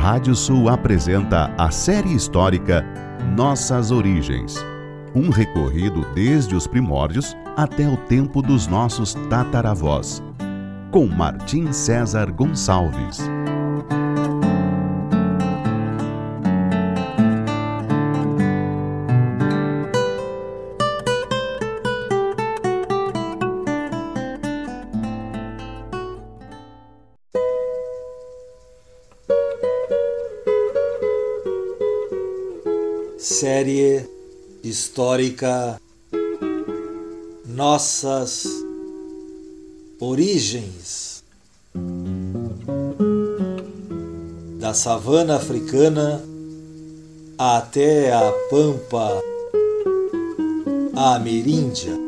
Rádio Sul apresenta a série histórica Nossas Origens. Um recorrido desde os primórdios até o tempo dos nossos tataravós. Com Martim César Gonçalves. Série histórica Nossas Origens da savana africana até a pampa ameríndia.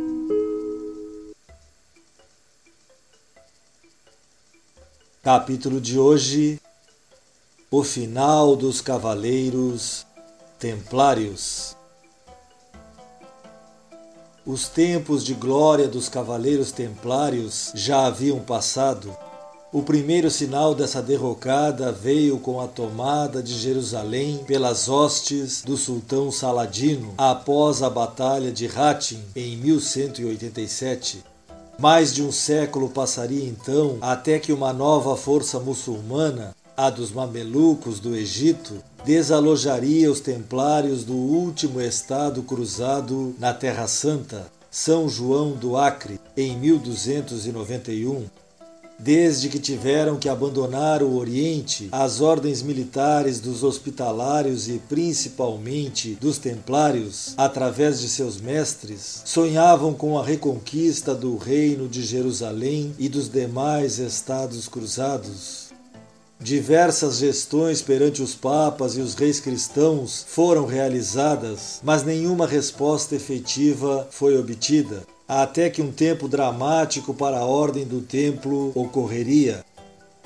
Capítulo de hoje: O final dos cavaleiros Templários. Os tempos de glória dos Cavaleiros Templários já haviam passado. O primeiro sinal dessa derrocada veio com a tomada de Jerusalém pelas hostes do sultão Saladino após a Batalha de Hattin em 1187. Mais de um século passaria então até que uma nova força muçulmana, a dos Mamelucos do Egito, desalojaria os templários do último estado cruzado na Terra Santa, São João do Acre, em 1291. Desde que tiveram que abandonar o Oriente, as ordens militares dos hospitalários e principalmente dos templários, através de seus mestres, sonhavam com a reconquista do Reino de Jerusalém e dos demais estados cruzados. Diversas gestões perante os papas e os reis cristãos foram realizadas, mas nenhuma resposta efetiva foi obtida, até que um tempo dramático para a ordem do templo ocorreria.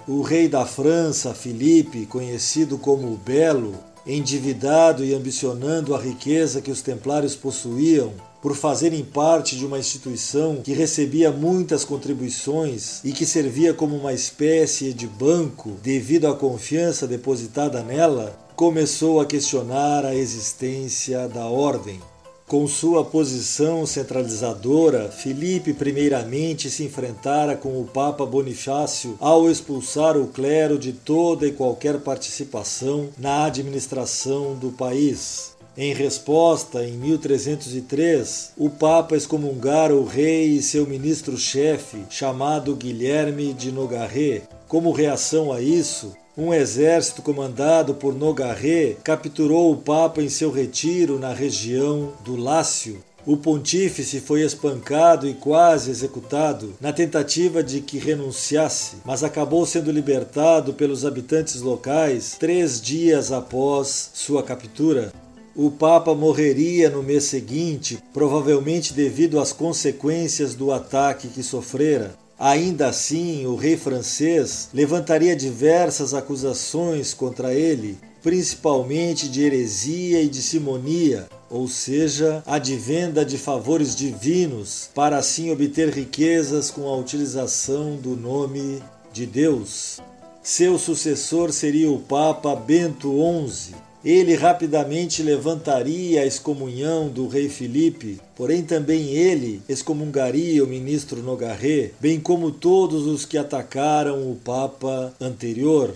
O rei da França, Filipe, conhecido como o Belo, endividado e ambicionando a riqueza que os templários possuíam, por fazerem parte de uma instituição que recebia muitas contribuições e que servia como uma espécie de banco devido à confiança depositada nela, começou a questionar a existência da ordem. Com sua posição centralizadora, Filipe primeiramente se enfrentara com o Papa Bonifácio ao expulsar o clero de toda e qualquer participação na administração do país. Em resposta, em 1303, o Papa excomungara o rei e seu ministro-chefe, chamado Guilherme de Nogarré. Como reação a isso, um exército comandado por Nogarré capturou o Papa em seu retiro na região do Lácio. O pontífice foi espancado e quase executado na tentativa de que renunciasse, mas acabou sendo libertado pelos habitantes locais três dias após sua captura. O Papa morreria no mês seguinte, provavelmente devido às consequências do ataque que sofrera. Ainda assim, o rei francês levantaria diversas acusações contra ele, principalmente de heresia e de simonia, ou seja, a de venda de favores divinos, para assim obter riquezas com a utilização do nome de Deus. Seu sucessor seria o Papa Bento XI, ele rapidamente levantaria a excomunhão do rei Filipe, porém também ele excomungaria o ministro Nogarré, bem como todos os que atacaram o Papa anterior.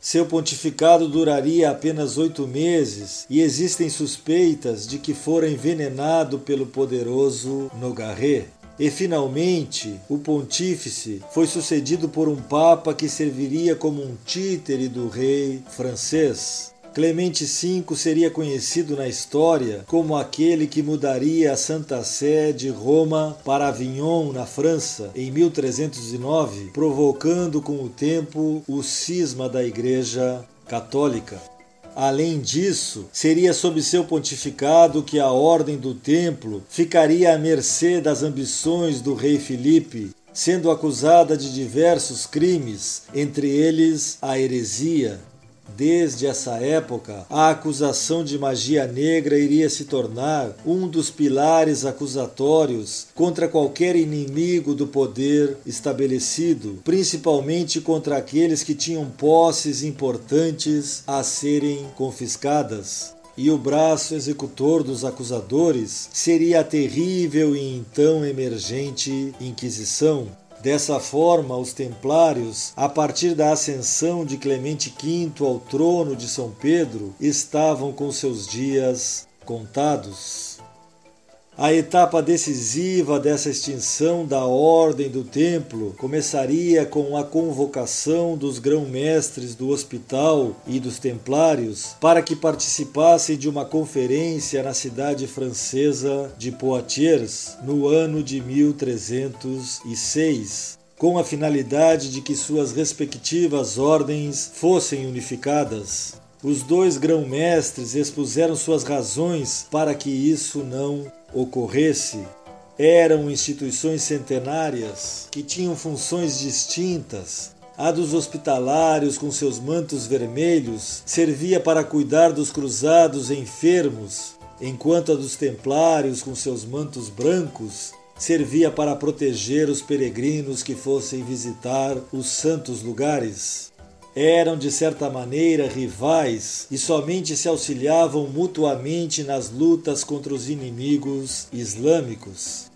Seu pontificado duraria apenas oito meses e existem suspeitas de que fora envenenado pelo poderoso Nogarré. E finalmente, o pontífice foi sucedido por um papa que serviria como um títere do rei francês. Clemente V seria conhecido na história como aquele que mudaria a Santa Sé de Roma para Avignon, na França, em 1309, provocando com o tempo o cisma da Igreja Católica. Além disso, seria sob seu pontificado que a ordem do templo ficaria à mercê das ambições do rei Filipe, sendo acusada de diversos crimes, entre eles a heresia. Desde essa época, a acusação de magia negra iria se tornar um dos pilares acusatórios contra qualquer inimigo do poder estabelecido, principalmente contra aqueles que tinham posses importantes a serem confiscadas e o braço executor dos acusadores seria a terrível e então emergente Inquisição. Dessa forma, os templários, a partir da ascensão de Clemente V ao trono de São Pedro, estavam com seus dias contados. A etapa decisiva dessa extinção da ordem do templo começaria com a convocação dos grão-mestres do hospital e dos templários para que participassem de uma conferência na cidade francesa de Poitiers no ano de 1306 com a finalidade de que suas respectivas ordens fossem unificadas. Os dois grão-mestres expuseram suas razões para que isso não ocorresse. Eram instituições centenárias que tinham funções distintas. A dos hospitalários, com seus mantos vermelhos, servia para cuidar dos cruzados enfermos, enquanto a dos templários, com seus mantos brancos, servia para proteger os peregrinos que fossem visitar os santos lugares eram de certa maneira rivais e somente se auxiliavam mutuamente nas lutas contra os inimigos islâmicos.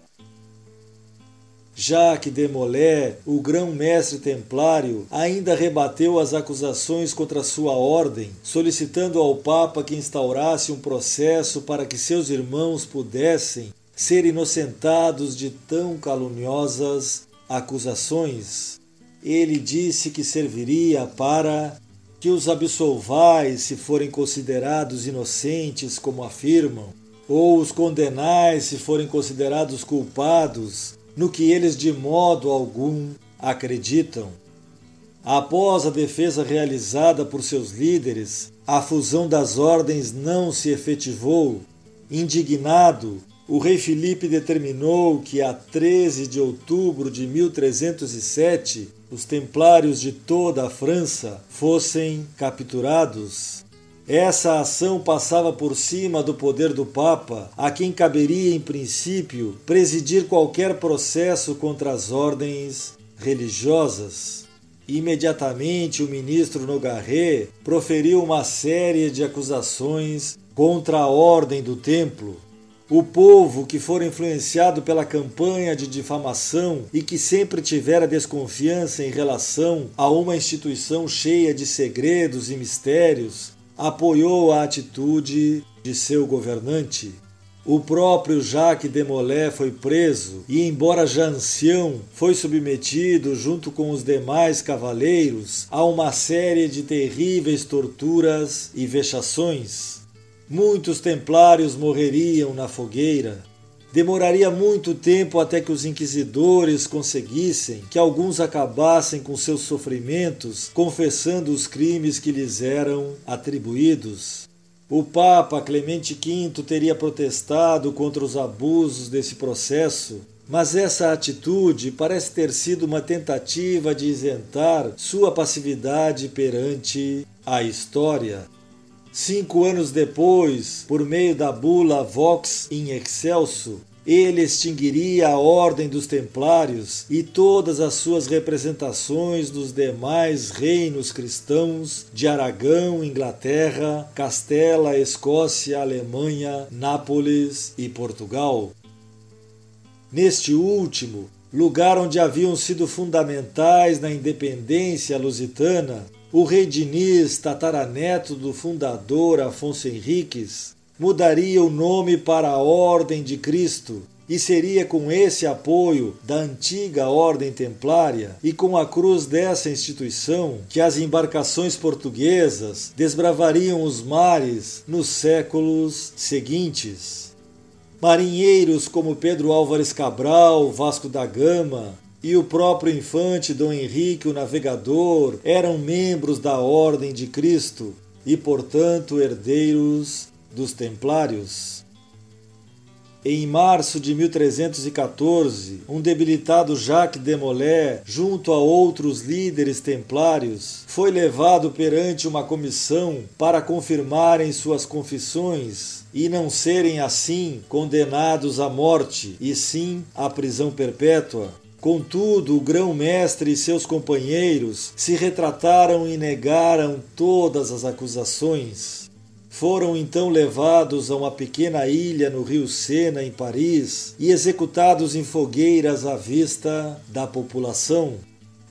Jacques de Molay, o grão-mestre templário, ainda rebateu as acusações contra sua ordem, solicitando ao Papa que instaurasse um processo para que seus irmãos pudessem ser inocentados de tão caluniosas acusações ele disse que serviria para que os absolvais, se forem considerados inocentes, como afirmam, ou os condenais, se forem considerados culpados, no que eles de modo algum acreditam. Após a defesa realizada por seus líderes, a fusão das ordens não se efetivou. Indignado, o rei Filipe determinou que a 13 de outubro de 1307 os templários de toda a França fossem capturados. Essa ação passava por cima do poder do Papa, a quem caberia, em princípio, presidir qualquer processo contra as ordens religiosas. Imediatamente, o ministro Nogarret proferiu uma série de acusações contra a ordem do templo, o povo que for influenciado pela campanha de difamação e que sempre tivera desconfiança em relação a uma instituição cheia de segredos e mistérios, apoiou a atitude de seu governante. O próprio Jacques de Molay foi preso e, embora já ancião, foi submetido, junto com os demais cavaleiros, a uma série de terríveis torturas e vexações. Muitos templários morreriam na fogueira. Demoraria muito tempo até que os inquisidores conseguissem que alguns acabassem com seus sofrimentos, confessando os crimes que lhes eram atribuídos. O Papa Clemente V teria protestado contra os abusos desse processo, mas essa atitude parece ter sido uma tentativa de isentar sua passividade perante a história. Cinco anos depois, por meio da bula Vox in Excelso, ele extinguiria a Ordem dos Templários e todas as suas representações dos demais reinos cristãos de Aragão, Inglaterra, Castela, Escócia, Alemanha, Nápoles e Portugal. Neste último, lugar onde haviam sido fundamentais na independência lusitana, o rei Diniz, tataraneto do fundador Afonso Henriques, mudaria o nome para a Ordem de Cristo e seria com esse apoio da antiga Ordem Templária e com a cruz dessa instituição que as embarcações portuguesas desbravariam os mares nos séculos seguintes. Marinheiros como Pedro Álvares Cabral, Vasco da Gama, e o próprio infante Dom Henrique o Navegador eram membros da Ordem de Cristo e, portanto, herdeiros dos Templários. Em março de 1314, um debilitado Jacques de Molay, junto a outros líderes templários, foi levado perante uma comissão para confirmarem suas confissões e não serem assim condenados à morte, e sim à prisão perpétua. Contudo, o grão-mestre e seus companheiros se retrataram e negaram todas as acusações. Foram então levados a uma pequena ilha no rio Sena, em Paris, e executados em fogueiras à vista da população.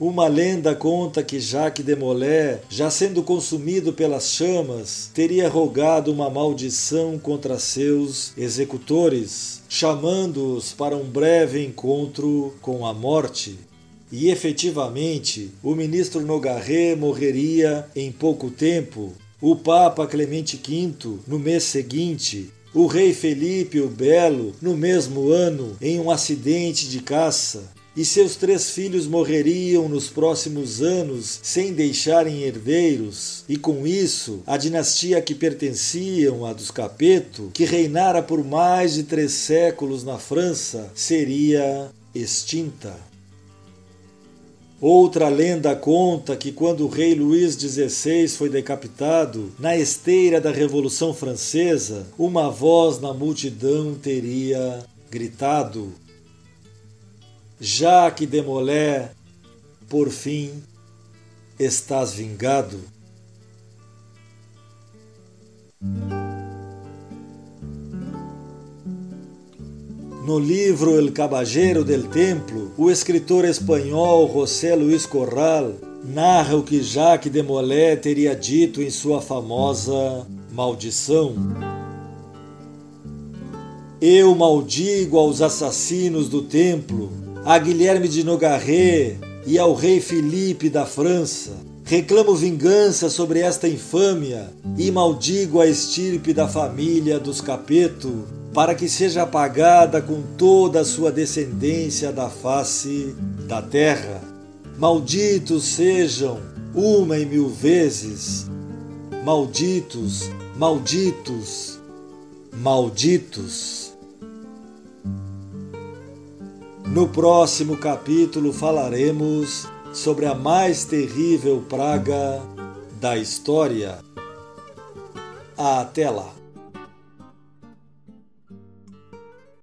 Uma lenda conta que Jacques de Molay, já sendo consumido pelas chamas, teria rogado uma maldição contra seus executores, chamando-os para um breve encontro com a morte. E efetivamente, o ministro Nogarret morreria em pouco tempo. O Papa Clemente V, no mês seguinte, o rei Felipe o Belo, no mesmo ano, em um acidente de caça, e seus três filhos morreriam nos próximos anos sem deixarem herdeiros, e com isso a dinastia que pertenciam a dos Capeto, que reinara por mais de três séculos na França, seria extinta. Outra lenda conta que quando o rei Luís XVI foi decapitado, na esteira da Revolução Francesa, uma voz na multidão teria gritado: já que Demolé, por fim, estás vingado. No livro El Caballero del Templo, o escritor espanhol José Luis Corral narra o que Jacques de Molay teria dito em sua famosa Maldição. Eu maldigo aos assassinos do templo a Guilherme de Nogarret e ao rei Felipe da França. Reclamo vingança sobre esta infâmia e maldigo a estirpe da família dos Capeto, para que seja apagada com toda a sua descendência da face da terra. Malditos sejam uma e mil vezes. Malditos, malditos, malditos. No próximo capítulo falaremos sobre a mais terrível praga da história. Até lá!